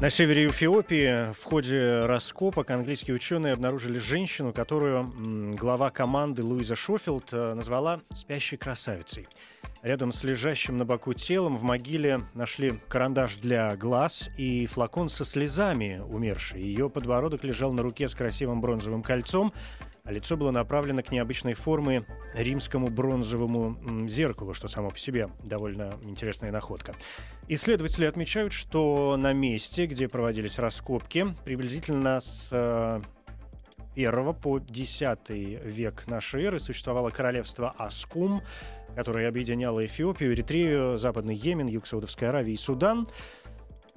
На севере Эфиопии в ходе раскопок английские ученые обнаружили женщину, которую глава команды Луиза Шофилд э, назвала «спящей красавицей». Рядом с лежащим на боку телом в могиле нашли карандаш для глаз и флакон со слезами умершей. Ее подбородок лежал на руке с красивым бронзовым кольцом, а лицо было направлено к необычной формы римскому бронзовому зеркалу, что само по себе довольно интересная находка. Исследователи отмечают, что на месте, где проводились раскопки, приблизительно с э, 1 по 10 век нашей эры существовало королевство Аскум, которое объединяло Эфиопию, Эритрею, Западный Йемен, Юг Саудовской Аравии и Судан.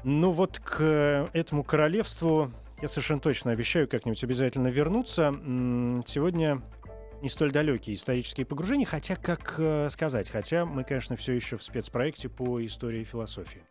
Ну вот к этому королевству я совершенно точно обещаю как-нибудь обязательно вернуться. Сегодня не столь далекие исторические погружения, хотя, как э, сказать, хотя мы, конечно, все еще в спецпроекте по истории и философии.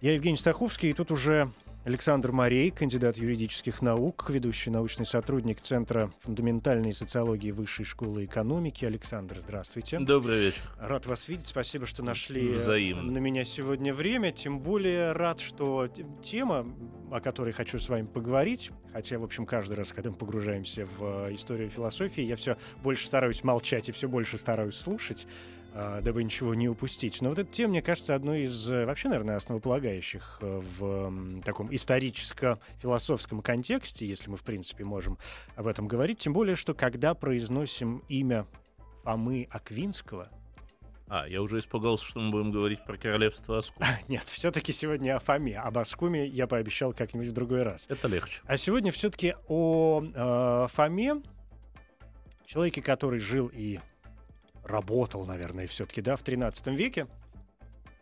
Я Евгений Стаховский, и тут уже Александр Морей, кандидат юридических наук, ведущий научный сотрудник Центра фундаментальной социологии Высшей школы экономики. Александр, здравствуйте. Добрый вечер. Рад вас видеть. Спасибо, что нашли Взаимно. на меня сегодня время. Тем более рад, что тема, о которой хочу с вами поговорить, хотя, в общем, каждый раз, когда мы погружаемся в э, историю философии, я все больше стараюсь молчать и все больше стараюсь слушать, дабы ничего не упустить. Но вот эта тема, мне кажется, одной из э, вообще, наверное, основополагающих э, в таком историческо-философском контексте, если мы, в принципе, можем об этом говорить. Тем более, что когда произносим имя Фомы Аквинского, А, я уже испугался, что мы будем говорить про королевство Аскум. нет, все-таки сегодня о Фоме, об Аскуме я пообещал как-нибудь в другой раз. Это легче. А сегодня все-таки о э, Фоме, человеке, который жил и работал, наверное, все-таки, да, в 13 веке.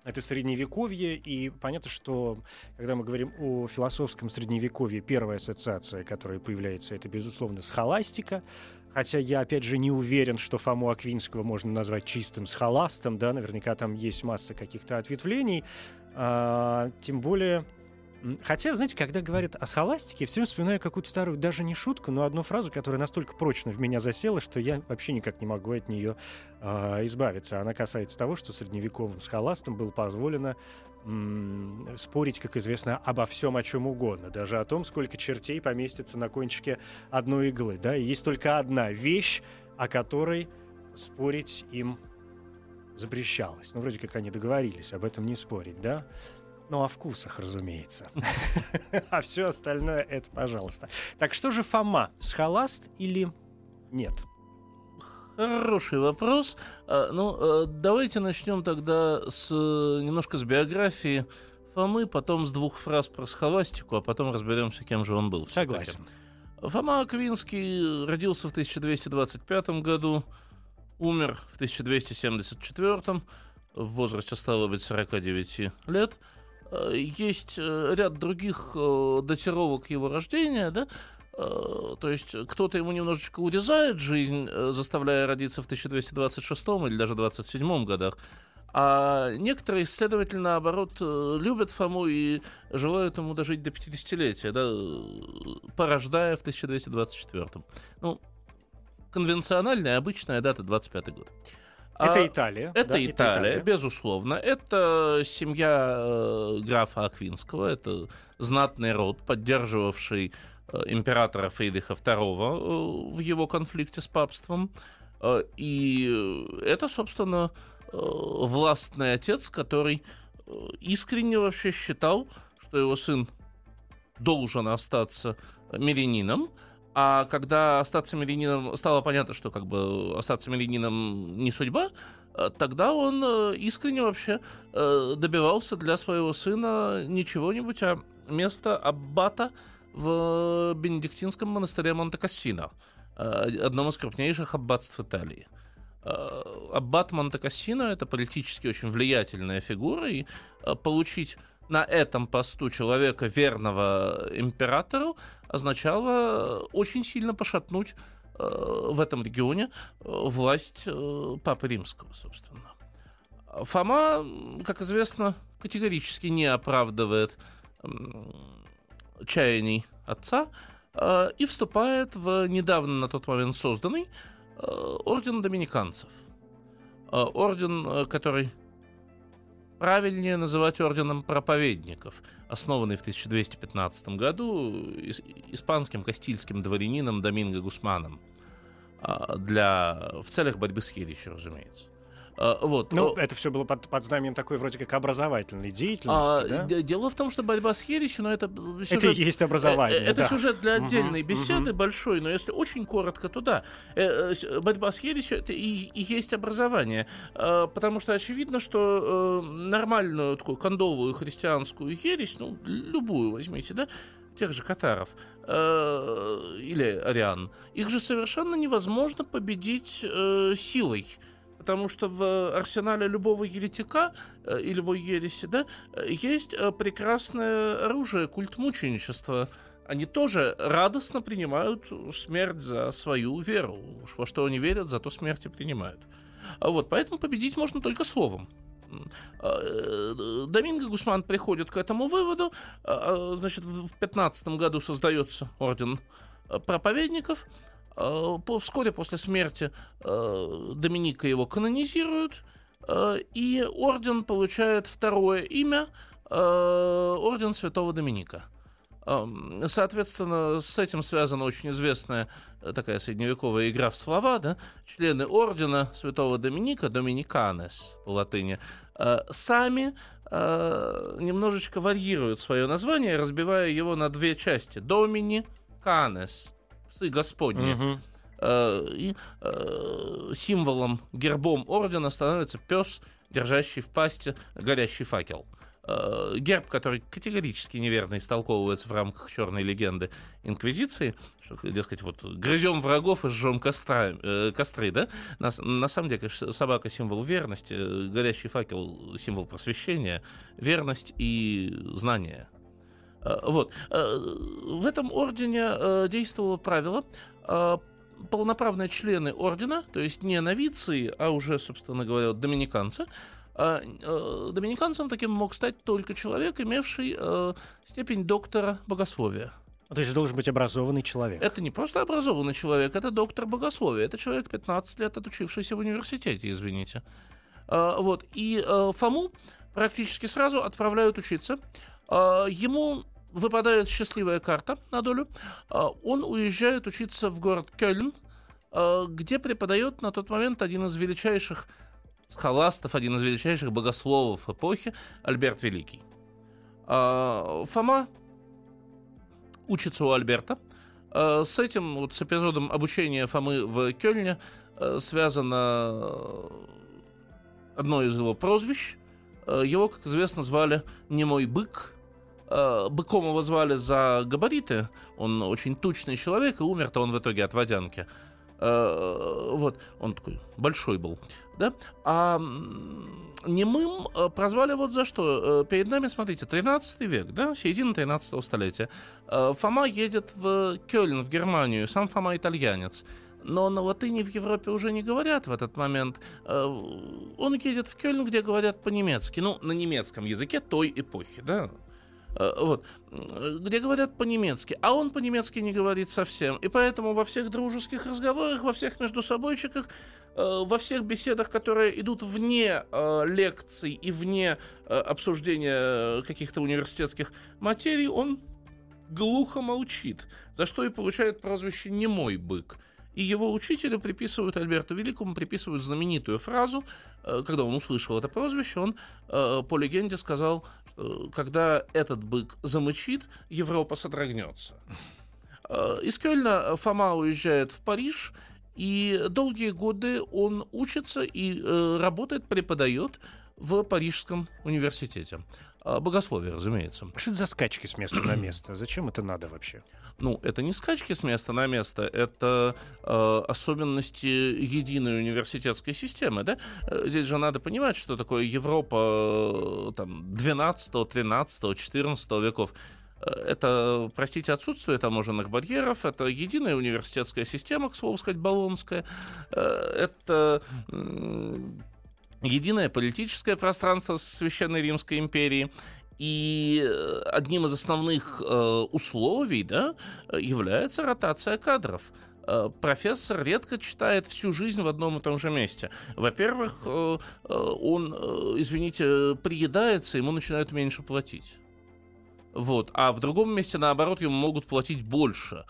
Это средневековье, и понятно, что когда мы говорим о философском средневековье, первая ассоциация, которая появляется, это, безусловно, схоластика. Хотя я, опять же, не уверен, что Фому Аквинского можно назвать чистым схоластом, да, наверняка там есть масса каких-то ответвлений. А, тем более, хотя, знаете, когда говорят о схоластике, я все время вспоминаю какую-то старую, даже не шутку, но одну фразу, которая настолько прочно в меня засела, что я вообще никак не могу от нее а, избавиться. Она касается того, что средневековым схоластам было позволено спорить, как известно, обо всем, о чем угодно, даже о том, сколько чертей поместится на кончике одной иглы. Да? И есть только одна вещь, о которой спорить им запрещалось. Ну, вроде как они договорились об этом не спорить, да? Ну, о вкусах, разумеется. А все остальное — это пожалуйста. Так что же Фома, схоласт или нет? Хороший вопрос. А, Ну, э, давайте начнем тогда с э, немножко с биографии Фомы, потом с двух фраз про схоластику, а потом разберемся, кем же он был. Согласен. Фома Аквинский родился в 1225 году, умер в 1274 в возрасте, стало быть, 49 лет. Э, Есть э, ряд других э, датировок его рождения, да, то есть кто-то ему немножечко урезает жизнь, заставляя родиться в 1226 или даже 27 годах, а некоторые исследователи, наоборот, любят Фому и желают ему дожить до 50-летия, да, порождая в 1224. Ну, конвенциональная, обычная дата 25 год. Это А- Италия. это да? Италия, безусловно. Это семья э, графа Аквинского. Это знатный род, поддерживавший э, императора Фридриха II э, в его конфликте с папством. И это, собственно, властный отец, который искренне вообще считал, что его сын должен остаться мирянином, а когда остаться мирянином стало понятно, что как бы остаться мирянином не судьба, э, тогда он э, искренне вообще э, добивался для своего сына не чего-нибудь, а места аббата в бенедиктинском монастыре Монте-Кассино, одном из крупнейших аббатств Италии. Аббат Монте-Кассино — это политически очень влиятельная фигура, и получить на этом посту человека, верного императору, означало очень сильно пошатнуть в этом регионе власть Папы Римского, собственно. Фома, как известно, категорически не оправдывает чаяний отца и вступает в недавно на тот момент созданный орден доминиканцев. Орден, который правильнее называть орденом проповедников, основанный в 1215 году испанским кастильским дворянином Доминго Гусманом для, в целях борьбы с ересью, разумеется. А, вот. Ну, это все было под, под знаменем такой вроде как образовательной деятельности, а, да? Дело в том, что борьба с ересью, но это сюжет... Это и есть образование, э, Это да. сюжет для отдельной угу, беседы угу. большой, но если очень коротко, то да. Э, борьба с ересью — это и, и есть образование. А, потому что очевидно, что э, нормальную такую кондовую христианскую ересь, ну, любую возьмите, да, тех же катаров или ариан, их же совершенно невозможно победить силой потому что в арсенале любого еретика э, и любой ереси да, есть э, прекрасное оружие, культ мученичества. Они тоже радостно принимают смерть за свою веру. Уж во что они верят, зато смерти принимают. А вот, поэтому победить можно только словом. Э, Доминго Гусман приходит к этому выводу. Значит, в 15 году создается орден проповедников – Э, вскоре после смерти э, Доминика его канонизируют, э, и орден получает второе имя орден Святого Доминика. Соответственно, с этим связана очень известная такая средневековая игра в слова. Да? Члены ордена Святого Доминика, Доминиканес по латыни, сами немножечко варьируют свое название, разбивая его на две части. Домини, Канес псы Господни. Угу. И э, символом, гербом ордена становится пес, держащий в пасти горящий факел. Э, герб, который категорически неверно истолковывается в рамках черной легенды Инквизиции, что, дескать, вот грызем врагов и жжем костра, э, костры, да? На, на самом деле, конечно, собака символ верности, горящий факел символ просвещения, верность и знания. Э, вот. Э, в этом ордене э, действовало правило полноправные члены ордена, то есть не новиции, а уже, собственно говоря, доминиканцы, доминиканцем таким мог стать только человек, имевший степень доктора богословия. То есть должен быть образованный человек. Это не просто образованный человек, это доктор богословия. Это человек 15 лет отучившийся в университете, извините. Вот. И Фому практически сразу отправляют учиться. Ему выпадает счастливая карта на долю. А, он уезжает учиться в город Кёльн, а, где преподает на тот момент один из величайших схоластов, один из величайших богословов эпохи, Альберт Великий. А, Фома учится у Альберта. С этим, вот с эпизодом обучения Фомы в Кёльне связано одно из его прозвищ. Его, как известно, звали «Немой бык», быком его звали за габариты. Он очень тучный человек, и умер-то он в итоге от водянки. Э, вот, он такой большой был, да? А немым э, прозвали вот за что. Перед нами, смотрите, 13 век, да, середина 13 столетия. Фома едет в Кёльн, в Германию, сам Фома итальянец. Но на латыни в Европе уже не говорят в этот момент. Он едет в Кёльн, где говорят по-немецки. Ну, на немецком языке той эпохи, да. Э, вот, где говорят по-немецки, а он по-немецки не говорит совсем. И поэтому во всех дружеских разговорах, во всех между собойчиках, э, во всех беседах, которые идут вне э, лекций и вне обсуждения каких-то университетских материй, он глухо молчит, за что и получает прозвище «немой бык». И его учителю приписывают, Альберту Великому приписывают знаменитую фразу, когда он услышал это прозвище, он по легенде сказал, когда этот бык замычит, Европа содрогнется. Э, из Кёльна Фома уезжает в Париж, и долгие годы он учится и э, работает, преподает в Парижском университете. Богословие, разумеется. Что это за скачки с места на место? Зачем это надо вообще? Ну, это не скачки с места на место, это э, особенности единой университетской системы, да? Э, здесь же надо понимать, что такое Европа э, там, 12, 13, 14 веков. Это, простите, отсутствие таможенных барьеров, это единая университетская система, к слову сказать, Болонская, это единое политическое пространство Священной Римской империи, и одним из основных условий да, является ротация кадров. Э, профессор редко читает всю жизнь в одном и том же месте. Во-первых, э, э, он, извините, приедается, ему начинают меньше платить. Вот. А в другом месте, наоборот, ему могут платить больше.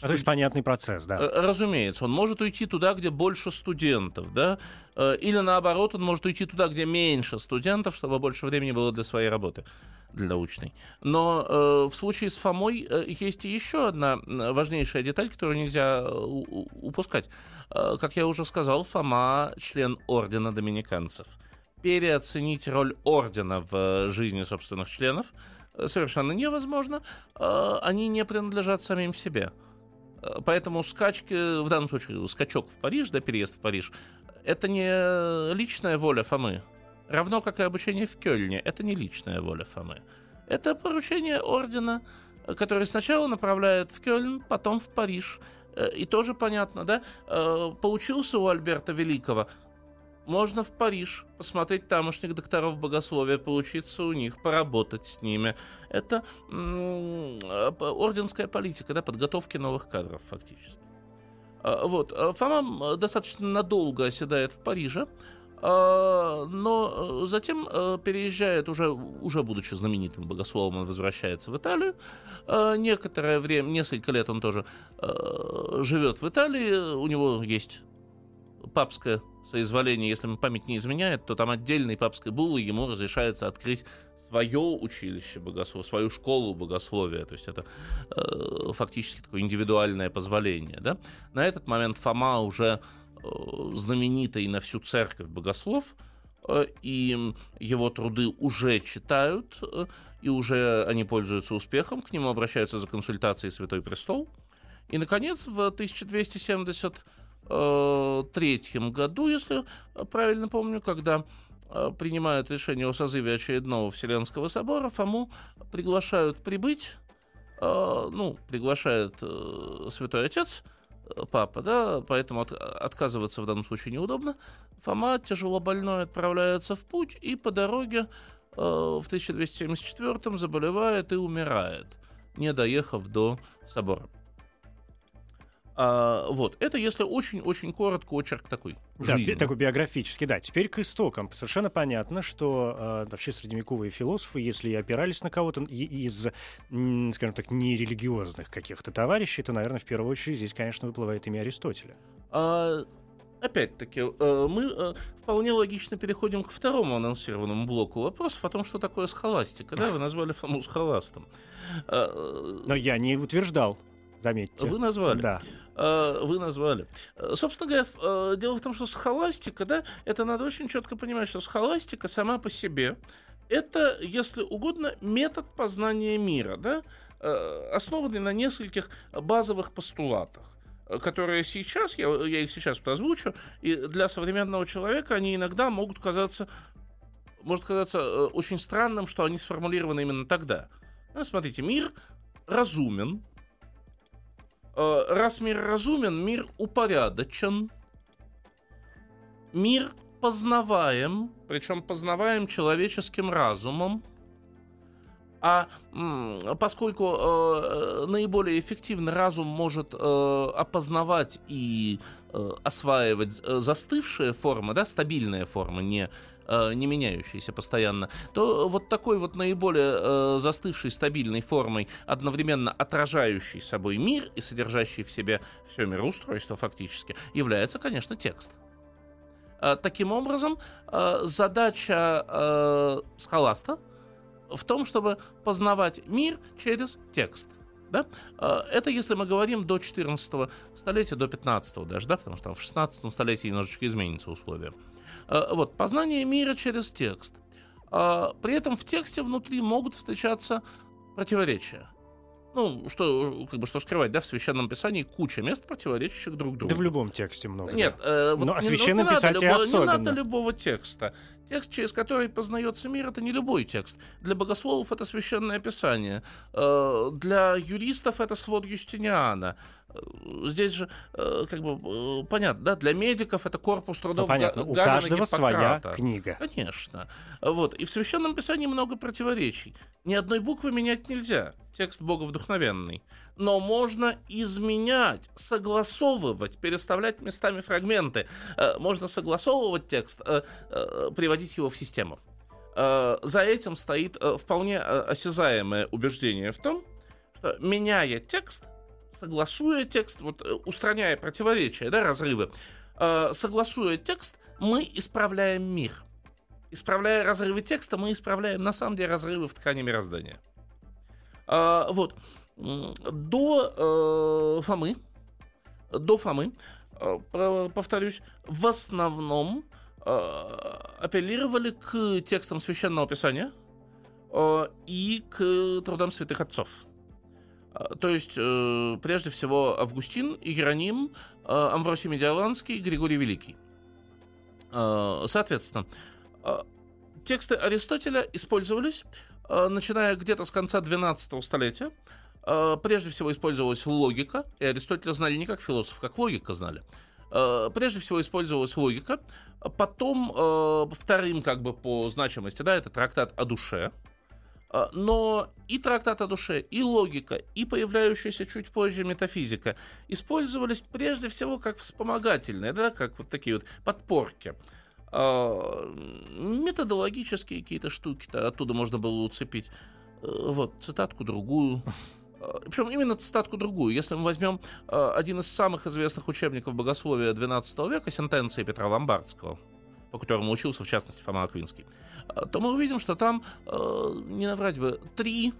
А то есть понятный процесс, да. Разумеется, он может уйти туда, где больше студентов, да, или наоборот, он может уйти туда, где меньше студентов, чтобы больше времени было для своей работы для научной. Но э, в случае с Фомой э, есть еще одна важнейшая деталь, которую нельзя э, упускать. Э, как я уже сказал, Фома член ордена доминиканцев. Переоценить роль ордена в э, жизни собственных членов э, совершенно невозможно. Э, они не принадлежат самим себе. Поэтому скачки, в данном случае скачок в Париж, да, переезд в Париж, это не личная воля Фомы. Равно как и обучение в Кёльне. Это не личная воля Фомы. Это поручение ордена, который сначала направляет в Кёльн, потом в Париж. Э, и тоже понятно, да? Э, поучился у Альберта Великого. Можно в Париж посмотреть тамошних докторов богословия, поучиться у них, поработать с ними. Это орденская политика, да, подготовки новых кадров фактически. Вот. Фома достаточно надолго оседает в Париже, а, но э, затем э, переезжает, уже, уже будучи знаменитым богословом, он возвращается в Италию. А, некоторое время, несколько лет он тоже э, живет в Италии. У него есть папское соизволение, если память не изменяет, то там отдельной папской буллы ему разрешается открыть свое училище богословия, свою школу богословия, то есть это э, фактически такое индивидуальное позволение. Да? На этот момент Фома уже Э, знаменитый на всю церковь богослов, э, и его труды уже читают, э, и уже они пользуются успехом, к нему обращаются за консультацией Святой Престол. И, наконец, в 1273 году, если правильно помню, когда принимают решение о созыве очередного Вселенского собора, Фому приглашают прибыть, ну, приглашает Святой Отец – папа, да, поэтому от, отказываться в данном случае неудобно. Фома тяжело больной отправляется в путь и по дороге э, в 1274 заболевает и умирает, не доехав до собора. А, вот, это если очень-очень коротко, очерк такой. Да, такой биографический, да. Теперь к истокам. Совершенно понятно, что э, вообще средневековые философы, если и опирались на кого-то из, скажем так, нерелигиозных каких-то товарищей, то, наверное, в первую очередь здесь, конечно, выплывает имя Аристотеля. А, Опять-таки, э, мы э, вполне логично переходим к второму анонсированному блоку вопросов о том, что такое схоластика. Да, вы назвали Фому схоластом. Э, Но я не утверждал заметьте. Вы назвали. Да. А, вы назвали. Собственно говоря, э, дело в том, что схоластика, да, это надо очень четко понимать, что схоластика сама по себе это, если угодно, метод познания мира, да, основанный на нескольких базовых постулатах которые сейчас, я, я их сейчас озвучу, и для современного человека они иногда могут казаться, может казаться э, очень странным, что они сформулированы именно тогда. Смотрите, мир разумен, раз мир разумен, мир упорядочен, мир познаваем, причем познаваем человеческим разумом, а поскольку э, наиболее эффективно разум может э, опознавать и э, осваивать э, застывшие формы, да, стабильные формы, не э, не меняющейся постоянно, то вот такой вот наиболее э, застывшей стабильной формой, одновременно отражающей собой мир и содержащей в себе все мироустройство фактически, является, конечно, текст. Э, таким образом, э, задача э, схоласта в том, чтобы познавать мир через текст. Да? Э, это если мы говорим до 14 столетия, до 15 даже, да, потому что там в 16 столетии немножечко изменятся условия. Э, вот, познание мира через текст. А, при этом в тексте внутри могут встречаться противоречия. ну, что, как бы, что скрывать, да, в Священном Писании куча мест, противоречащих друг другу. Да в любом тексте много. Нет, да. э, вот Но о не- Священном не надо Писании любого- особенно. Не надо любого текста. Текст, через который познается мир, это не любой текст. Для богословов это Священное Писание. Э, Для юристов это свод Юстиниана. Здесь же, э, как бы, э, понятно, да, для медиков это корпус Ну, трудов понятно, Га- у Галина каждого своя книга. Конечно. Вот. И в Священном Писании много противоречий. Ни одной буквы менять нельзя. Текст Бога вдохновенный. Но можно изменять, согласовывать, переставлять местами фрагменты. Э, Можно согласовывать текст, приводить его в систему. За этим стоит вполне осязаемое убеждение в том, что меняя текст, согласуя текст, вот, э, устраняя противоречия, да, разрывы, э, согласуя текст, мы исправляем мир. Исправляя разрывы текста, мы исправляем на самом деле разрывы в ткани мироздания. А, вот. До э, Фомы, до Фомы, э, повторюсь, в основном э, апеллировали к текстам Священного Писания э, и к трудам святых отцов. А, То есть, э, прежде всего, Августин, Иероним, э, Амвросий Медиаланский, Григорий Великий. Э, Соответственно, э, тексты Аристотеля использовались, начиная где-то с конца 12 столетия. Прежде всего использовалась логика, и Аристотеля знали не как философ, как логика знали. Прежде всего использовалась логика, а потом э, вторым как бы по значимости, да, это трактат о душе, А, Но и трактат о душе, и логика, и появляющаяся чуть позже метафизика использовались прежде всего как вспомогательные, да, как вот такие вот подпорки. А, Методологические какие-то штуки-то оттуда можно было уцепить. Э, Вот, цитатку другую. Причем именно цитатку другую. Если мы возьмем один из самых известных учебников богословия XII века, сентенции Петра Ломбардского, по которому учился, в частности, Фома Аквинский, то мы увидим, что там, э, не наврать бы, три,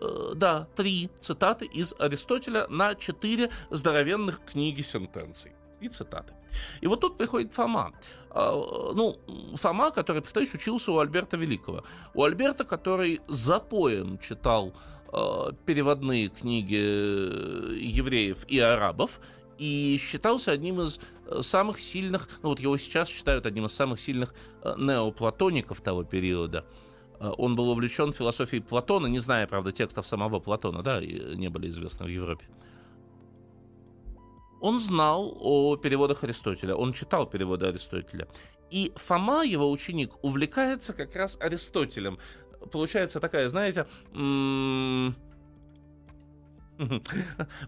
э, да, три цитаты из Аристотеля на четыре здоровенных книги сентенций. И цитаты. И вот тут приходит Фома. А, Ну, Фома, который, повторюсь, учился у Альберта Великого. У Альберта, который запоем читал э, переводные книги евреев и арабов, и считался одним из э, самых сильных, ну вот его сейчас считают одним из самых сильных э, неоплатоников того периода. Э, Он был увлечен философией Платона, не зная, правда, текстов самого Платона, да, не были известны в Европе. Он знал о переводах Аристотеля, он читал переводы Аристотеля. И Фома, его ученик, увлекается как раз Аристотелем. Получается такая, знаете, м-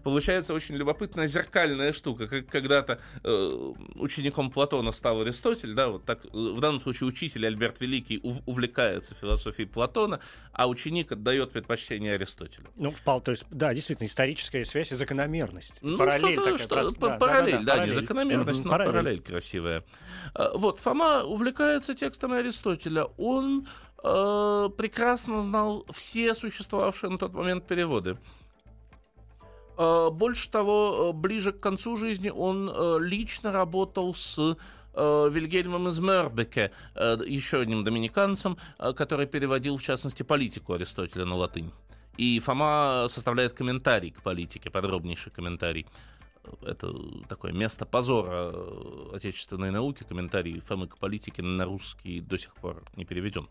Получается очень любопытная зеркальная штука, как когда-то э, учеником Платона стал Аристотель, да, вот так э, в данном случае учитель Альберт Великий ув- увлекается философией Платона, а ученик отдает предпочтение Аристотелю. Ну, впал, то есть, да, действительно, историческая связь и закономерность. Ну, параллель что-то, такая. что- просто, да, параллель, да, параллель. не закономерность, Мгм, но параллель. красивая. А, Вот, Фома увлекается текстами Аристотеля. Он э, прекрасно знал все существовавшие на тот момент переводы. Э, Больше того, э, ближе к концу жизни он э, лично работал с Вильгельмом из Мербеке, еще одним доминиканцем, который переводил, в частности, политику Аристотеля на латынь. И Фома составляет комментарий к политике, подробнейший комментарий. Это такое место позора отечественной науки. Комментарий Фомы к политике на русский до сих пор не переведен.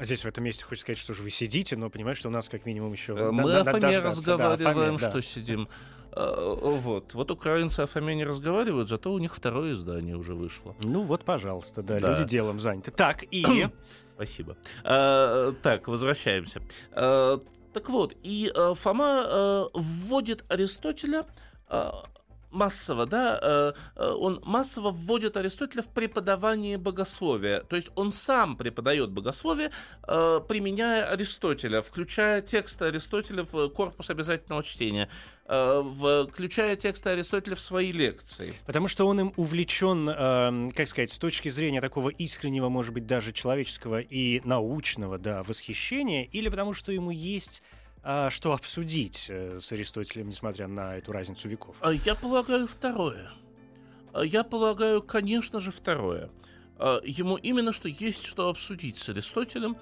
Здесь в этом месте хочется сказать, что же вы сидите, но понимаете, что у нас как минимум еще... Э, Мы на- о Фоме да, разговариваем, Фоме, да. что сидим. Э, Вот. вот украинцы о Фоме не разговаривают, зато у них второе издание уже вышло. Ну вот, пожалуйста, да, Да. люди делом заняты. Так, и... Спасибо. Э, Так, возвращаемся. Э, Так вот, и э, Фома э, вводит Аристотеля э, массово, да, э, э, он массово вводит Аристотеля в преподавание богословия. То есть он сам преподает богословие, э, применяя Аристотеля, включая тексты Аристотеля в корпус обязательного чтения, включая тексты Аристотеля в свои лекции. Потому что он им увлечен, как сказать, с точки зрения такого искреннего, может быть, даже человеческого и научного, да, восхищения, или потому что ему есть а, что обсудить э, с Аристотелем, несмотря на эту разницу веков. А Я полагаю, второе. А Я полагаю, конечно же, второе. А, Ему именно что есть что обсудить с Аристотелем.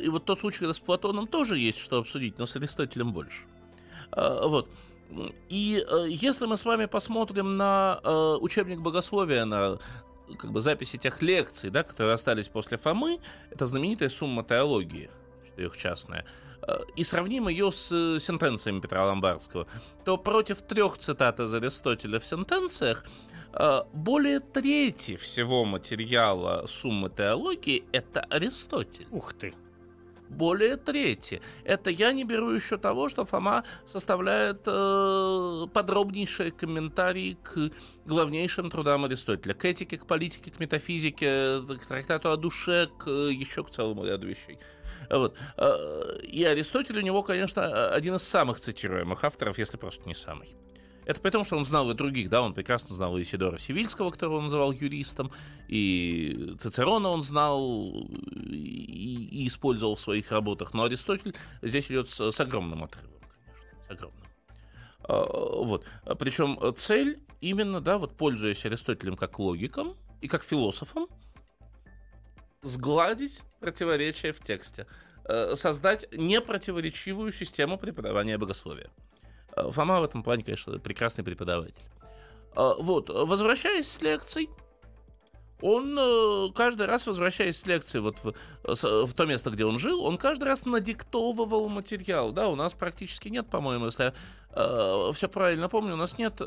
И вот тот случай, когда с Платоном тоже есть что обсудить, но с Аристотелем больше. Вот. И если мы с вами посмотрим на учебник богословия, на как бы записи тех лекций, да, которые остались после Фомы, это знаменитая сумма теологии, четырехчастная, и сравним ее с сентенциями Петра Ломбардского, то против трех цитат из Аристотеля в сентенциях более трети всего материала суммы теологии — это Аристотель. Ух ты! Более трети. Это я не беру еще того, что Фома составляет э, подробнейшие комментарии к главнейшим трудам Аристотеля, к этике, к политике, к метафизике, к трактату о душе, к, еще к целому ряду вещей. Вот. Э, и Аристотель у него, конечно, один из самых цитируемых авторов, если просто не самый. Это при том, что он знал и других, да, он прекрасно знал и Сидора Сивильского, которого он называл юристом, и Цицерона он знал и, и использовал в своих работах, но Аристотель здесь идет с, с огромным отрывом, конечно, с огромным. А, вот. Причем цель именно, да, вот пользуясь Аристотелем как логиком и как философом, сгладить противоречия в тексте, э, создать непротиворечивую систему преподавания богословия. Э, Фома в этом плане, конечно, прекрасный преподаватель. Э, вот, возвращаясь с лекций, он э, каждый раз, возвращаясь с лекции вот в, в то место, где он жил, он каждый раз надиктовывал материал. Да, у нас практически нет, по-моему, если я все правильно помню, у нас нет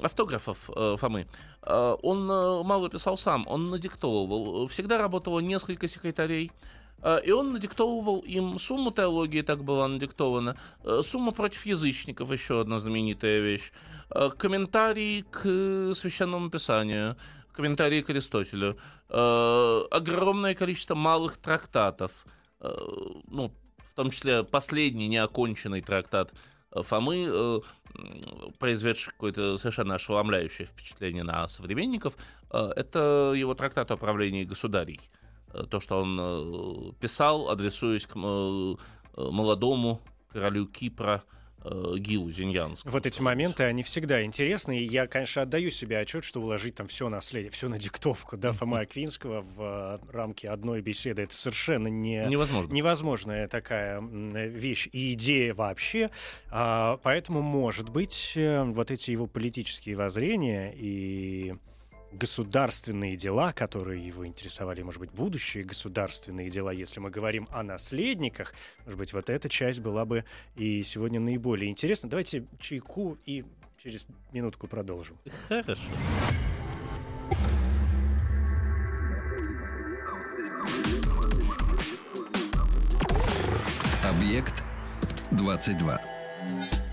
автографов Фомы. он мало писал сам, он надиктовывал. Всегда работало несколько секретарей. Э, и он надиктовывал им сумму теологии, так была надиктована, э, сумма против язычников, еще одна знаменитая вещь, э, комментарий к священному писанию, комментарии к Аристотелю, огромное количество малых трактатов, ну, в том числе последний неоконченный трактат Фомы, произведший какое-то совершенно ошеломляющее впечатление на современников, это его трактат о правлении государей. Э, то, что он э, писал, адресуясь к э, молодому королю Кипра, Гилу Зиньянскому. Вот эти моменты, они всегда интересны, и я, конечно, отдаю себе отчет, что уложить там все наследие, все на диктовку, да, Фома Аквинского в рамки одной беседы, это совершенно не... Невозможно. невозможная такая вещь и идея вообще, а, поэтому, может быть, вот эти его политические воззрения и государственные дела, которые его интересовали, может быть, будущие государственные дела, если мы говорим о наследниках, может быть, вот эта часть была бы и сегодня наиболее интересна. Давайте чайку и через минутку продолжим. Хорошо. Объект 22.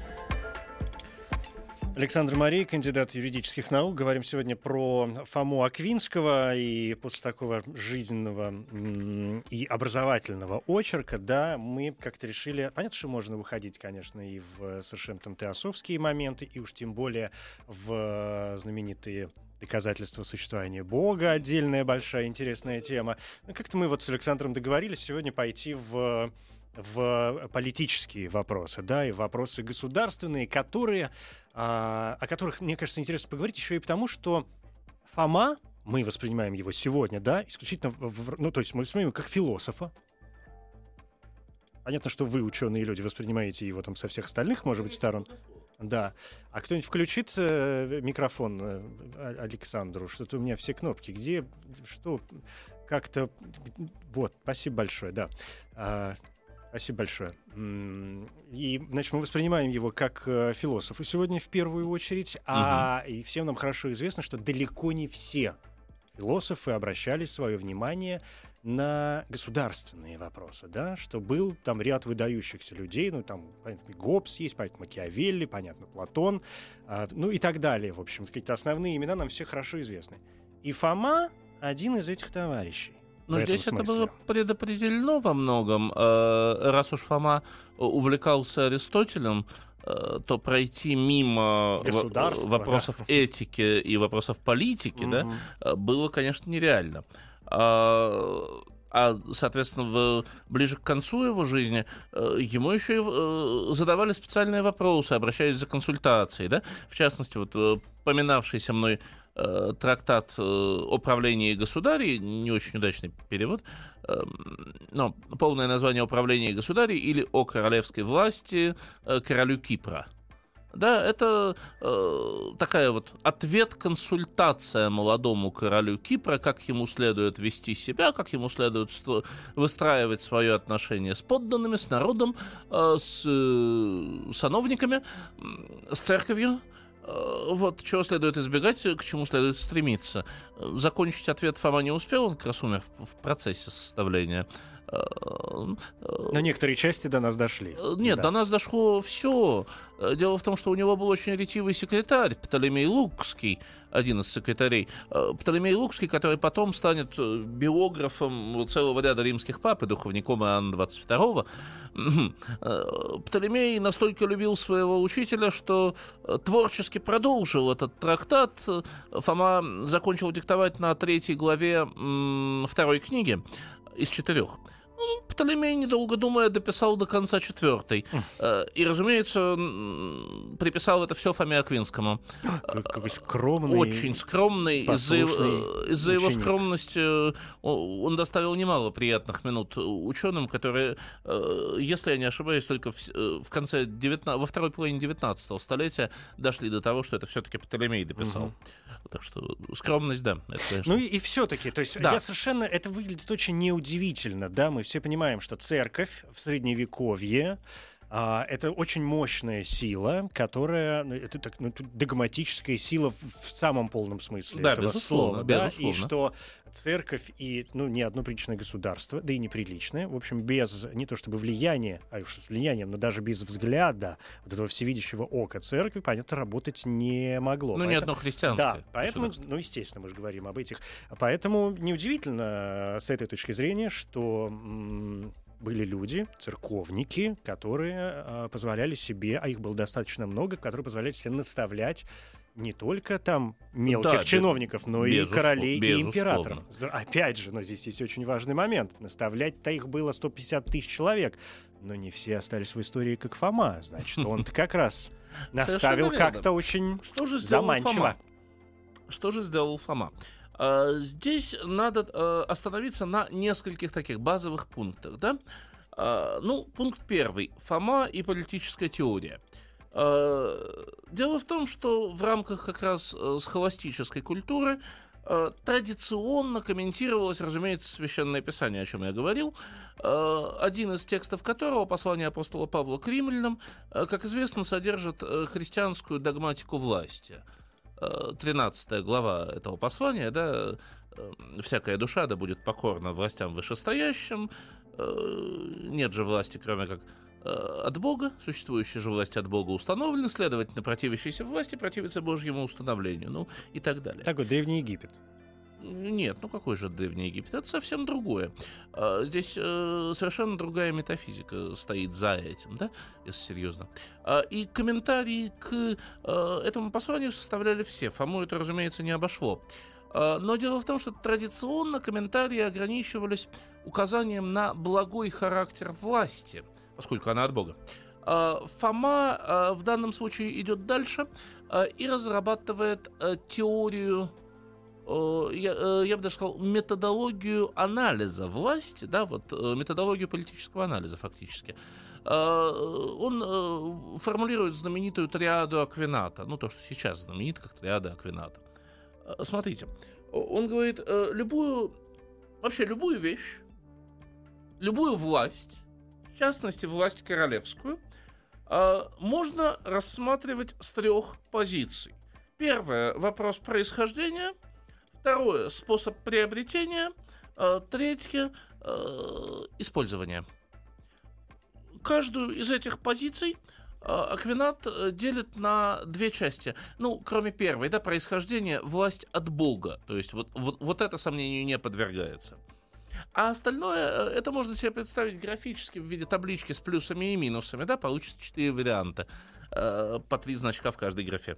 Александр Марий, кандидат юридических наук. Говорим сегодня про Фому Аквинского. И после такого жизненного и образовательного очерка, да, мы как-то решили... Понятно, что можно выходить, конечно, и в совершенно там теософские моменты, и уж тем более в знаменитые доказательства существования Бога, отдельная большая интересная тема. Но как-то мы вот с Александром договорились сегодня пойти в в политические вопросы, да, и вопросы государственные, которые а, о которых, мне кажется, интересно поговорить еще и потому, что Фома, мы воспринимаем его сегодня, да, исключительно, в, ну, то есть мы воспринимаем его как философа. Понятно, что вы, ученые люди, воспринимаете его там со всех остальных, может быть, сторон. Да. А кто-нибудь включит э, микрофон э, Александру? Что-то у меня все кнопки. Где, что, как-то... Вот, спасибо большое, да. А, Спасибо большое. И, значит, мы воспринимаем его как э, философа сегодня в первую очередь, а угу. и всем нам хорошо известно, что далеко не все философы обращали свое внимание на государственные вопросы, да, что был там ряд выдающихся людей, ну, там, понятно, Гоббс есть, понятно, Макиавелли, понятно, Платон, э, ну, и так далее, в общем, какие-то основные имена нам все хорошо известны. И Фома один из этих товарищей. Но здесь смысле. это было предопределено во многом. Э, раз уж Фома увлекался Аристотелем, э, то пройти мимо вопросов да. этики и вопросов политики угу. да, э, было, конечно, нереально. А, а, соответственно, в, ближе к концу его жизни ему еще и задавали специальные вопросы, обращаясь за консультацией, да, в частности, вот поминавшийся мной э, трактат э, о правлении государей, не очень удачный перевод, э, но полное название «Управление государей» или «О королевской власти э, королю Кипра». Да, это э, такая вот ответ-консультация молодому королю Кипра, как ему следует вести себя, как ему следует выстраивать свое отношение с подданными, с народом, э, с э, сановниками, с церковью. Э, вот, чего следует избегать, к чему следует стремиться. Закончить ответ Фома не успел, он как раз умер в процессе составления. Э, Но некоторые части до нас дошли. Э, нет, да. до нас дошло все. Э, дело в том, что у него был очень ретивый секретарь, Птолемей Лукский, один из секретарей. Птолемей Лукский, который потом станет биографом целого ряда римских пап и духовником Иоанна 22 Птолемей настолько любил своего учителя, что творчески продолжил этот трактат. Фома закончил диктовать на третьей главе второй книги из четырех. Птолемей, недолго думая, дописал до конца четвертой. Э, и, разумеется, приписал это все Фоме Аквинскому. Какой скромный. Очень скромный. Из-за его, из его скромности он доставил немало приятных минут ученым, которые, э, если я не ошибаюсь, только в, э, в конце 19, во второй половине 19 столетия дошли до того, что это все-таки Птолемей дописал. Угу. Так что скромность, да. Это, конечно... Ну и, и все-таки, то есть да. я совершенно, это выглядит очень неудивительно, да, мы все понимаем, что церковь в средневековье а, это очень мощная сила, которая ну, это так, ну, догматическая сила в, в самом полном смысле да, этого безусловно, слова, безусловно. да, и что церковь и ну не одно приличное государство, да и неприличное, в общем без не то чтобы влияния, а уж с влиянием, но даже без взгляда вот этого всевидящего ока церкви, понятно, работать не могло. Ну поэтому, не одно христианское. Да, поэтому, ну естественно, мы же говорим об этих, поэтому неудивительно э, с этой точки зрения, что были люди, церковники, которые э, позволяли себе, а их было достаточно много, которые позволяли себе наставлять не только там мелких да, чиновников, но и королей безусловно. и императоров. Опять же, но здесь есть очень важный момент. Наставлять-то их было 150 тысяч человек, но не все остались в истории как Фома. Значит, он-то как раз наставил как-то очень заманчиво. Что же сделал Фома? А, здесь надо а, остановиться на нескольких таких базовых пунктах. Да? А, ну, пункт первый. Фома и политическая теория. Дело в том, что в рамках как раз э, схоластической культуры традиционно комментировалось, разумеется, Священное Писание, о чем я говорил, один из текстов которого, послание апостола Павла к римлянам, как известно, содержит э, христианскую догматику власти – 13 глава этого послания, да, э, всякая душа да будет покорна властям вышестоящим, э, нет же власти, кроме как э, от Бога, существующие же власти от Бога установлены, следовательно, противящиеся власти противятся Божьему установлению, ну и так далее. Так вот, Древний Египет. Нет, ну какой же Древний Египет? Это совсем другое. А, здесь э, совершенно другая метафизика стоит за этим, да, если серьезно. А, и комментарии к э, этому посланию составляли все. Фому это, разумеется, не обошло. А, но дело в том, что традиционно комментарии ограничивались указанием на благой характер власти, поскольку она от Бога. Фома в данном случае идет дальше и разрабатывает э, теорию Э, я, э, я бы даже сказал, методологию анализа власти, да, вот э, методологию политического анализа фактически. Он формулирует знаменитую триаду Аквината, ну то, что сейчас знаменит как триада Аквината. Смотрите, он говорит, любую, вообще любую вещь, любую власть, в частности власть королевскую, можно рассматривать с трех позиций. Первое – вопрос происхождения – Второе – способ приобретения. Э, третье э, – использование. Каждую из этих позиций э, Аквинат делит на две части. Ну, кроме первой, да, происхождение, власть от Бога. То есть вот, вот, вот это сомнению не подвергается. А остальное, это можно себе представить графически в виде таблички с плюсами и минусами, да, получится четыре варианта, по три значка в каждой графе.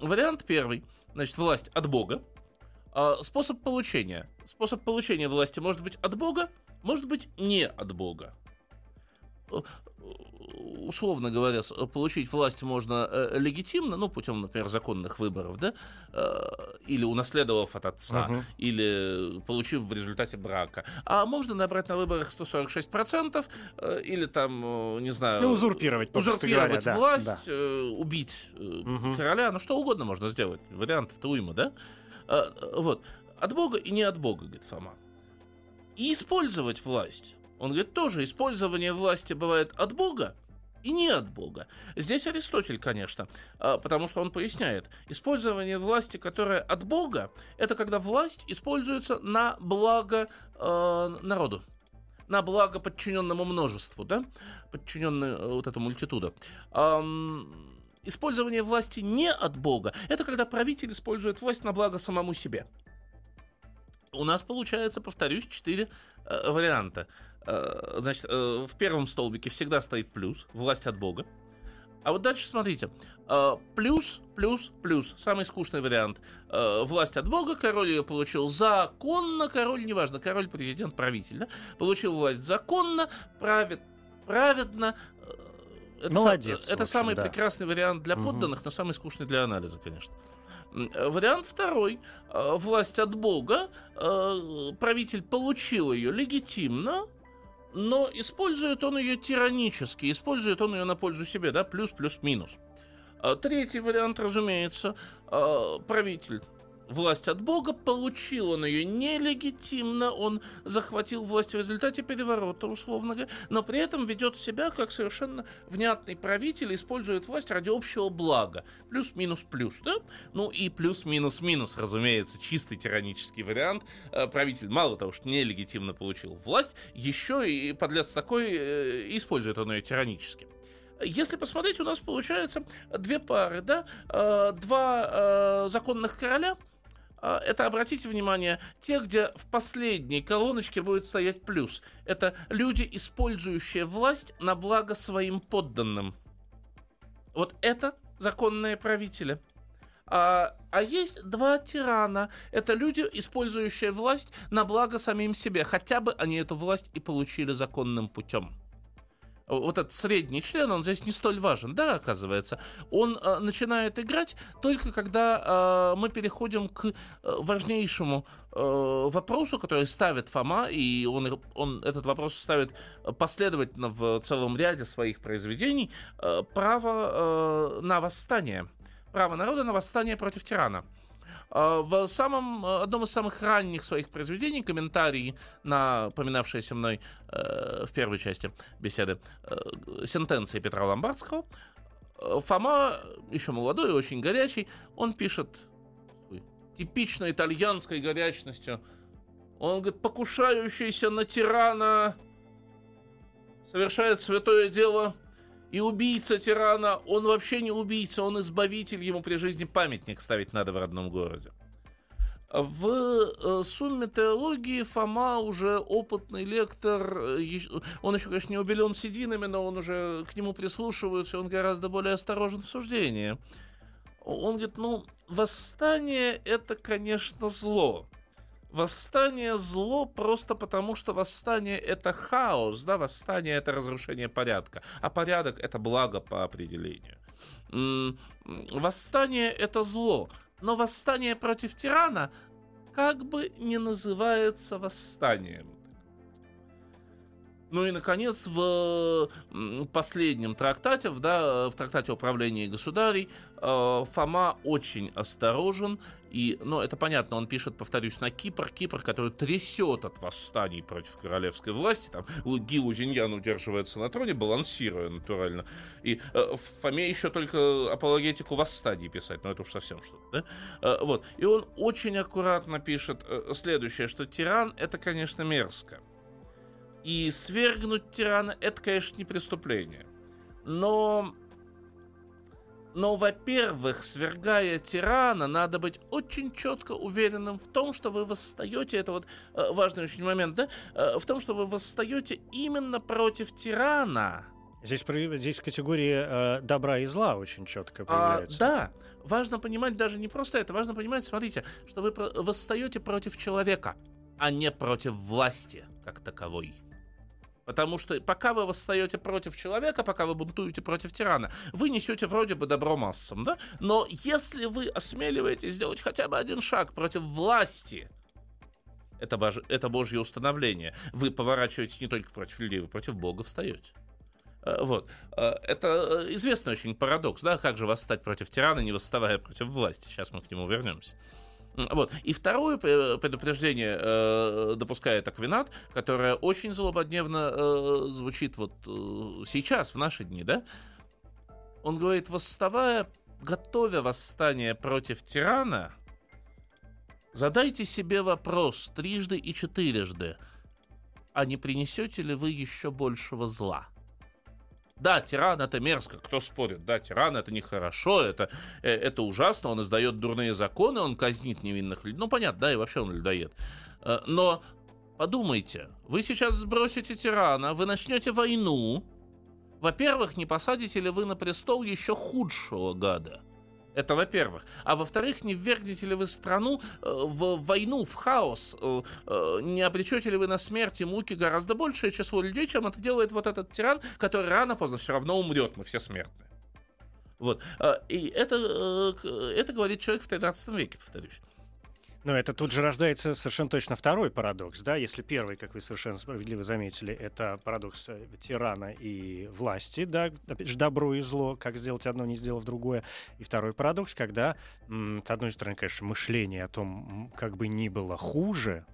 Вариант первый, значит, власть от Бога, способ получения. Способ получения власти может быть от Бога, может быть не от Бога. условно говоря, получить власть можно э, легитимно, ну, путем, например, законных выборов, да, э, или унаследовав от отца, угу. или получив в результате брака. А можно набрать на выборах 146%, э, или там, не знаю... Ну, узурпировать, узурпировать говоря, власть, да, да. убить угу. короля, ну, что угодно можно сделать. Вариантов-то уйма, да? Вот. От Бога и не от Бога, говорит Фома. И использовать власть он говорит, тоже использование власти бывает от Бога и не от Бога. Здесь Аристотель, конечно, а, потому что он поясняет, использование власти, которая от Бога, это когда власть используется на благо э, народу на благо подчиненному множеству, да, подчиненной э, вот этому мультитуду. Эм, использование власти не от Бога, это когда правитель использует власть на благо самому себе. У нас получается, повторюсь, четыре э, варианта. Э, значит, э, в первом столбике всегда стоит плюс, власть от Бога. А вот дальше смотрите. Э, плюс, плюс, плюс. Самый скучный вариант. Власть от Бога, король ее получил законно, король, неважно, король, президент, правитель, да? Получил власть законно, правит, праведно. Это Молодец. Сам, это самый да. прекрасный вариант для подданных, угу. но самый скучный для анализа, конечно. Вариант второй. Власть от Бога. Правитель получил ее легитимно, но использует он ее тиранически, использует он ее на пользу себе, да, плюс, плюс, минус. Третий вариант, разумеется, правитель власть от Бога, получил он ее нелегитимно, он захватил власть в результате переворота, условно говоря, но при этом ведет себя как совершенно внятный правитель, использует власть ради общего блага. Плюс-минус-плюс, да? Ну и плюс-минус-минус, разумеется, чистый тиранический вариант. Э, правитель мало того, что нелегитимно получил власть, еще и подлец такой, э, использует он ее тиранически. Если посмотреть, у нас получается две пары, да, э, два законных короля – это, обратите внимание, те, где в последней колоночке будет стоять плюс. Это люди, использующие власть на благо своим подданным. Вот это законные правители. А, а есть два тирана. Это люди, использующие власть на благо самим себе. Хотя бы они эту власть и получили законным путем вот этот средний член, он здесь не столь важен, да, оказывается. Он э, начинает играть только когда э, мы переходим к э, важнейшему э, вопросу, который ставит Фома, и он, он этот вопрос ставит последовательно в целом ряде своих произведений, э, право э, на восстание. Право народа на восстание против тирана. А, в самом, одном из самых ранних своих произведений, комментарии на поминавшиеся мной э, в первой части беседы э, сентенции Петра Ломбардского, э, Фома, еще молодой очень горячий, он пишет типично итальянской горячностью. Он говорит, покушающийся на тирана совершает святое дело – и убийца тирана, он вообще не убийца, он избавитель, ему при жизни памятник ставить надо в родном городе. В э, сумме теологии Фома уже опытный лектор, э, он еще, конечно, не убелен сединами, но он уже к нему прислушивается, он гораздо более осторожен в суждении. Он говорит, ну, восстание это, конечно, зло. Восстание зло просто потому, что восстание это хаос, да, восстание это разрушение порядка, а порядок это благо по определению. Восстание это зло, но восстание против тирана как бы не называется восстанием. Ну и, наконец, в последнем трактате, да, в трактате управления государей, э, Фома очень осторожен. И, ну, это понятно, он пишет, повторюсь, на Кипр. Кипр, который трясет от восстаний против королевской власти. Там Ги Лузиньян удерживается на троне, балансируя натурально. И э, Фоме еще только апологетику восстаний писать, но это уж совсем что-то, да? Э, вот. И он очень аккуратно пишет э, следующее, что тиран — это, конечно, мерзко. И свергнуть тирана это, конечно, не преступление. Но но, во-первых, свергая тирана, надо быть очень четко уверенным в том, что вы восстаете, это вот э, важный очень момент, да, э, в том, что вы восстаете именно против тирана. Здесь, здесь категория э, добра и зла очень четко появляется. А, да, важно понимать даже не просто это, важно понимать, смотрите, что вы восстаете против человека, а не против власти как таковой. Потому что пока вы восстаете против человека, пока вы бунтуете против тирана, вы несете вроде бы добро массам, да? Но если вы осмеливаетесь сделать хотя бы один шаг против власти, это, бож... это Божье установление, вы поворачиваетесь не только против людей, вы против Бога встаете. Э, вот. Э, это известный очень парадокс, да, как же восстать против тирана, не восставая против власти. Сейчас мы к нему вернемся. Вот. И второе предупреждение э, допускает Аквинат, которое очень злободневно э, звучит вот э, сейчас, в наши дни, да? Он говорит, восставая, готовя восстание против тирана, задайте себе вопрос трижды и четырежды, а не принесете ли вы еще большего зла? Да, тиран это мерзко, кто спорит? Да, тиран это нехорошо, это, э, это ужасно, он издает дурные законы, он казнит невинных людей. Ну, понятно, да, и вообще он людоед. Э, но подумайте, вы сейчас сбросите тирана, вы начнете войну. Во-первых, не посадите ли вы на престол еще худшего гада? Это во-первых. А во-вторых, не ввергнете ли вы страну э, в войну, в хаос? Э, э, не обречете ли вы на смерть и муки гораздо большее число людей, чем это делает вот этот тиран, который рано-поздно все равно умрет, мы все смертны. Вот. И это, это говорит человек в 13 веке, повторюсь. Но это тут же рождается совершенно точно второй парадокс, да, если первый, как вы совершенно справедливо заметили, это парадокс э, тирана и власти, да, опять же, добро и зло, как сделать одно, не сделав другое. И второй парадокс, когда, с одной стороны, конечно, мышление о том, как бы ни было хуже,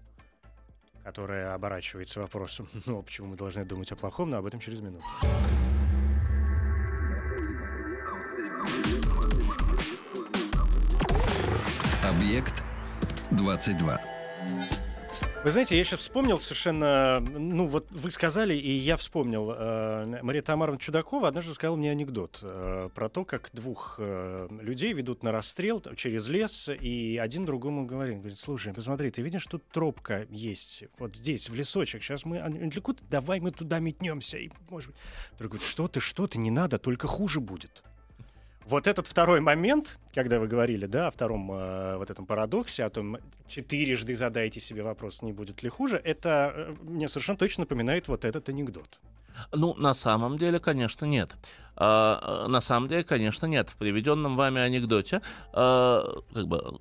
которое оборачивается вопросом, ну, почему мы должны думать о плохом, но об этом через минуту. Объект 22. Вы знаете, я сейчас вспомнил совершенно, ну вот вы сказали, и я вспомнил, э, Мария Тамаровна Чудакова однажды сказала мне анекдот э, про то, как двух э, людей ведут на расстрел через лес, и один другому говорит, говорит, слушай, посмотри, ты видишь, тут тропка есть, вот здесь, в лесочек, сейчас мы, давай мы туда метнемся, и, может быть, другой говорит, что ты, что ты, не надо, только хуже будет. Вот этот второй момент, когда вы говорили, да, о втором э, вот этом парадоксе, о том, четырежды задайте себе вопрос, не будет ли хуже, это э, мне совершенно точно напоминает вот этот анекдот. Ну, на самом деле, конечно, нет. А, э, на самом деле, конечно, нет. В приведенном вами анекдоте, а, как бы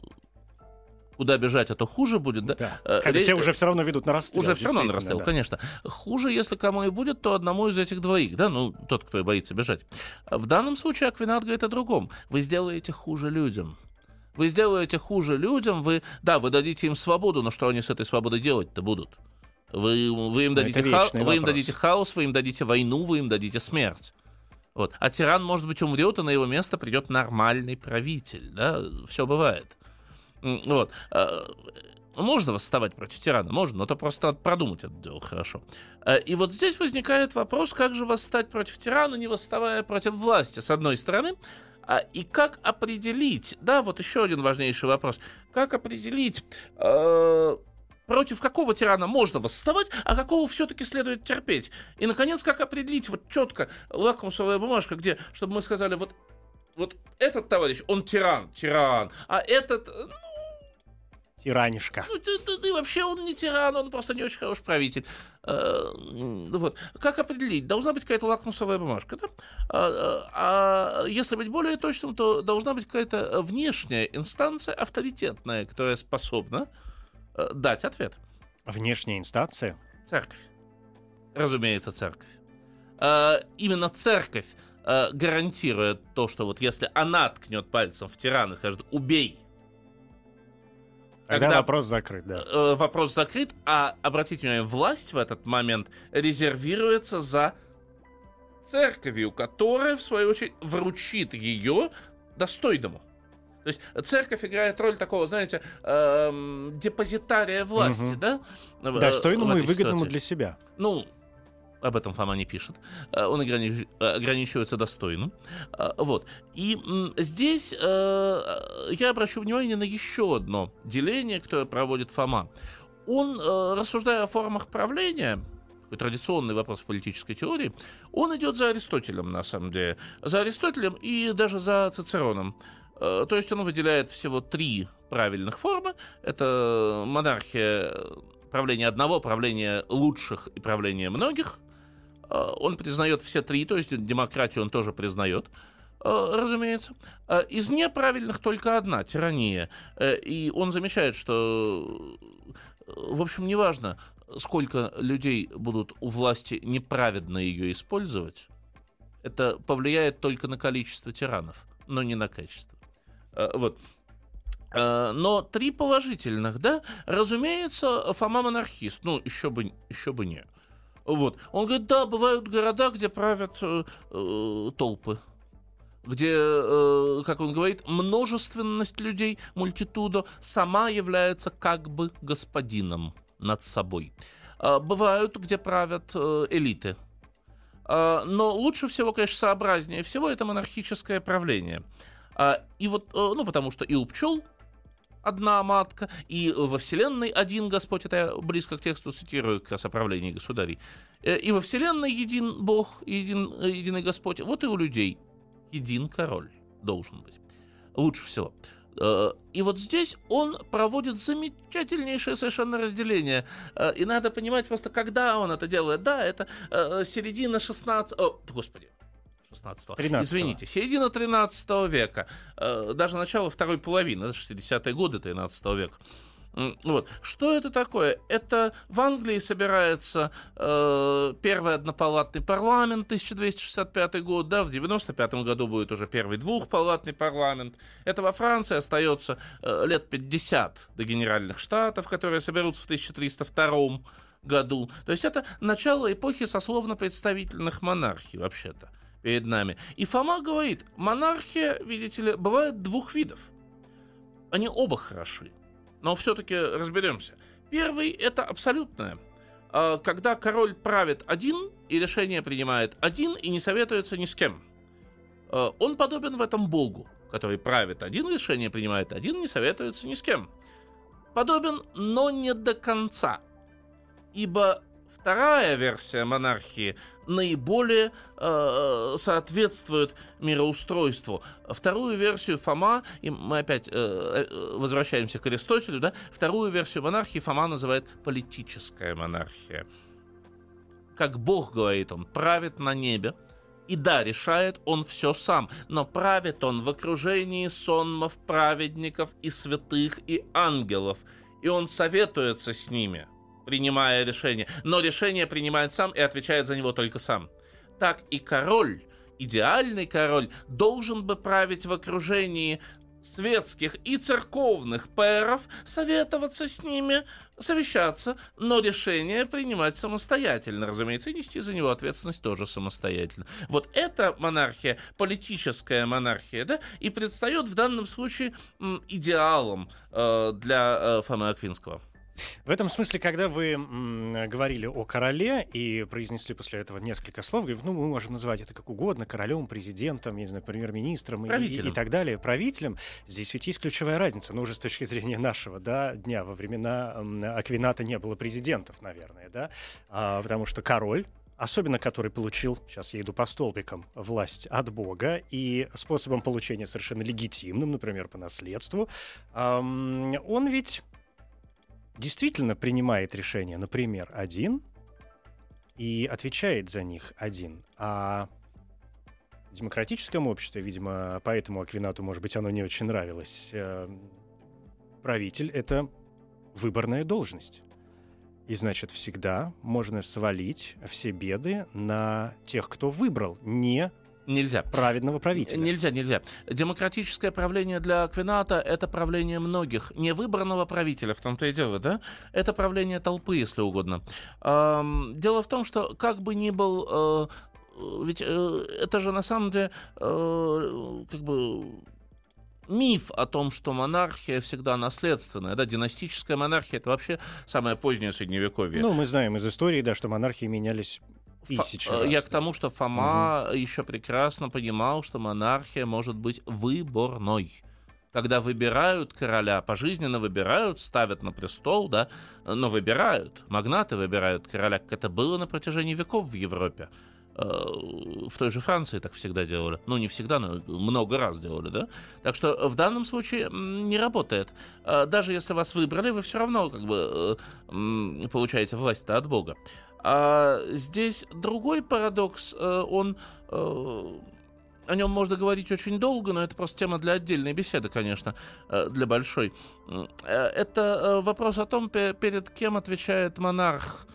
куда бежать, а то хуже будет, да? да. Э, Когда все уже все равно ведут на расстрел. Уже все равно на расстрел, да. конечно. Хуже, если кому и будет, то одному из этих двоих, да, ну, тот, кто боится бежать. В данном случае Аквинат говорит о другом. Вы сделаете хуже людям. Вы сделаете хуже людям, вы, да, вы дадите им свободу, но что они с этой свободой делать-то будут? Вы, вы, им дадите ха- вы им дадите хаос, вы им дадите войну, вы им дадите смерть. Вот. А тиран, может быть, умрет, и на его место придет нормальный правитель. Да? Все бывает. Вот. А, можно восставать против тирана, можно, но это просто надо продумать это дело хорошо. А, и вот здесь возникает вопрос, как же восстать против тирана, не восставая против власти, с одной стороны, а, и как определить, да, вот еще один важнейший вопрос, как определить, э, против какого тирана можно восставать, а какого все-таки следует терпеть. И, наконец, как определить вот четко лакмусовая бумажка, где, чтобы мы сказали, вот, вот этот товарищ, он тиран, тиран, а этот, ну, Тиранишка. Ну, ты, ты, ты, вообще он не тиран, он просто не очень хороший правитель. Э, вот. Как определить? Должна быть какая-то лакмусовая бумажка, да? А, а если быть более точным, то должна быть какая-то внешняя инстанция, авторитетная, которая способна э, дать ответ. Внешняя инстанция? Церковь. Разумеется, церковь. А, именно церковь а, гарантирует то, что вот если она ткнет пальцем в тирана и скажет «убей», когда, когда вопрос закрыт, да. Э, вопрос закрыт, а обратите внимание, власть в этот момент резервируется за церковью, которая, в свою очередь, вручит ее достойному. То есть церковь играет роль такого, знаете, эм, депозитария власти, угу. да? Достойному и выгодному ситуации. для себя. Ну, об этом Фома не пишет, э, он огранич... ограничивается достойным. Э, вот. И здесь э, я обращу внимание на еще одно деление, которое проводит Фома. Он, рассуждая о формах правления, традиционный вопрос в политической теории, он идет за Аристотелем, на самом деле. За Аристотелем и даже за Цицероном. То есть он выделяет всего три правильных формы. Это монархия, правление одного, правление лучших и правление многих – Он признает все три, то есть демократию он тоже признает разумеется. Из неправильных только одна — тирания. И он замечает, что, в общем, неважно, сколько людей будут у власти неправедно ее использовать, это повлияет только на количество тиранов, но не на качество. Вот. Но три положительных, да, разумеется, Фома монархист, ну, еще бы, еще бы не. Вот. Он говорит, да, бывают города, где правят э, э, толпы, где, э, как он говорит, множественность людей, мультитудо, сама является как бы господином над собой. А, бывают, где правят э, элиты. А, но лучше всего, конечно, сообразнее всего это монархическое правление. А, и вот, э, ну, потому что и у пчел одна матка, и во Вселенной один Господь, это я близко к тексту цитирую как раз о государей, э, и во Вселенной един Бог, един, единый Господь, вот и у людей един король должен быть. Лучше всего. Э, и вот здесь он проводит замечательнейшее совершенно разделение. Э, и надо понимать просто, когда он это делает. Да, это э, середина 16... О, господи, 16 Извините, середина 13 века, даже начало второй половины, 60-е годы 13 века. Вот. Что это такое? Это в Англии собирается э, первый однопалатный парламент 1265 год, да, в 95 году будет уже первый двухпалатный парламент. Это во Франции остается э, лет 50 до генеральных штатов, которые соберутся в 1302 году. То есть это начало эпохи сословно-представительных монархий вообще-то перед нами. И Фома говорит, монархия, видите ли, бывает двух видов. Они оба хороши но все-таки разберемся. Первый это абсолютное. А, когда король правит один и решение принимает один и не советуется ни с кем. А, он подобен в этом Богу, который правит один, решение принимает один, не советуется ни с кем. Подобен, но не до конца. Ибо вторая версия монархии наиболее э, соответствует мироустройству. Вторую версию Фома, и мы опять э, э, возвращаемся к Аристотелю, да, вторую версию монархии Фома называет политическая монархия. Как Бог говорит, он правит на небе, и да, решает он все сам, но правит он в окружении сонмов, праведников и святых и ангелов, и он советуется с ними – принимая решение, но решение принимает сам и отвечает за него только сам. Так и король, идеальный король, должен бы править в окружении светских и церковных пэров, советоваться с ними, совещаться, но решение принимать самостоятельно, разумеется, и нести за него ответственность тоже самостоятельно. Вот эта монархия, политическая монархия, да, и предстает в данном случае идеалом э, для э, Фомы Аквинского. В этом смысле, когда вы м, говорили о короле и произнесли после этого несколько слов, говорили, ну, мы можем называть это как угодно, королем, президентом, я не знаю, премьер-министром и, и, и так далее, правителем, здесь ведь есть ключевая разница, но уже с точки зрения нашего да, дня, во времена м, Аквината не было президентов, наверное, да, а, потому что король особенно который получил, сейчас я иду по столбикам, власть от Бога, и способом получения совершенно легитимным, например, по наследству, эм, он ведь действительно принимает решения, например, один, и отвечает за них один, а в демократическом обществе, видимо, поэтому Аквинату, может быть, оно не очень нравилось, э, правитель — это выборная должность. И значит, всегда можно свалить все беды на тех, кто выбрал, не Нельзя. Праведного правителя. Нельзя, нельзя. Демократическое правление для Аквината — это правление многих. Не выбранного правителя, в том-то и дело, да? Это правление толпы, если угодно. Дело в том, что как бы ни был... Э, ведь э, это же на самом деле э, как бы миф о том, что монархия всегда наследственная, да, династическая монархия это вообще самое позднее средневековье. Ну, мы знаем из истории, да, что монархии менялись Тысячи Ф... Я к тому, что Фома угу. еще прекрасно понимал, что монархия может быть выборной. Когда выбирают короля, пожизненно выбирают, ставят на престол, да, но выбирают, магнаты выбирают короля, как это было на протяжении веков в Европе. В той же Франции так всегда делали. Ну, не всегда, но много раз делали, да? Так что в данном случае не работает. Даже если вас выбрали, вы все равно как бы получаете власть от Бога. А здесь другой парадокс, он о нем можно говорить очень долго, но это просто тема для отдельной беседы, конечно, э, для большой. Э, это э, вопрос о том, перед кем отвечает монарх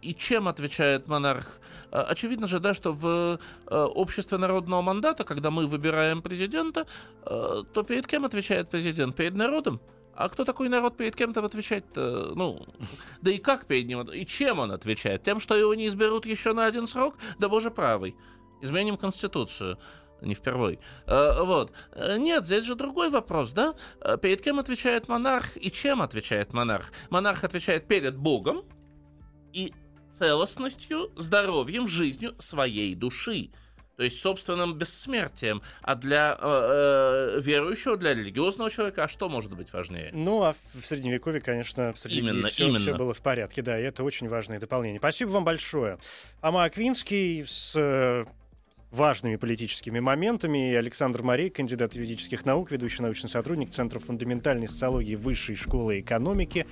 и чем отвечает монарх. Очевидно же, да, что в обществе народного мандата, когда мы выбираем президента, то перед кем отвечает президент? Перед народом? А кто такой народ перед кем то отвечать -то? Ну, да и как перед ним? И чем он отвечает? Тем, что его не изберут еще на один срок? Да боже правый. Изменим Конституцию не впервой. Э, вот. Э, нет, здесь же другой вопрос, да? Э, перед кем отвечает монарх и чем отвечает монарх? Монарх отвечает перед Богом и целостностью, здоровьем, жизнью своей души. То есть собственным бессмертием. А для э, верующего, для религиозного человека, а что может быть важнее? Ну, а в Средневековье, конечно, с именно, все, именно. все было в порядке. Да, и это очень важное дополнение. Спасибо вам большое. Ама Аквинский с важными политическими моментами. И Александр Марей, кандидат юридических наук, ведущий научный сотрудник Центра фундаментальной социологии Высшей школы экономики.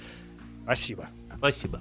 Спасибо. Спасибо.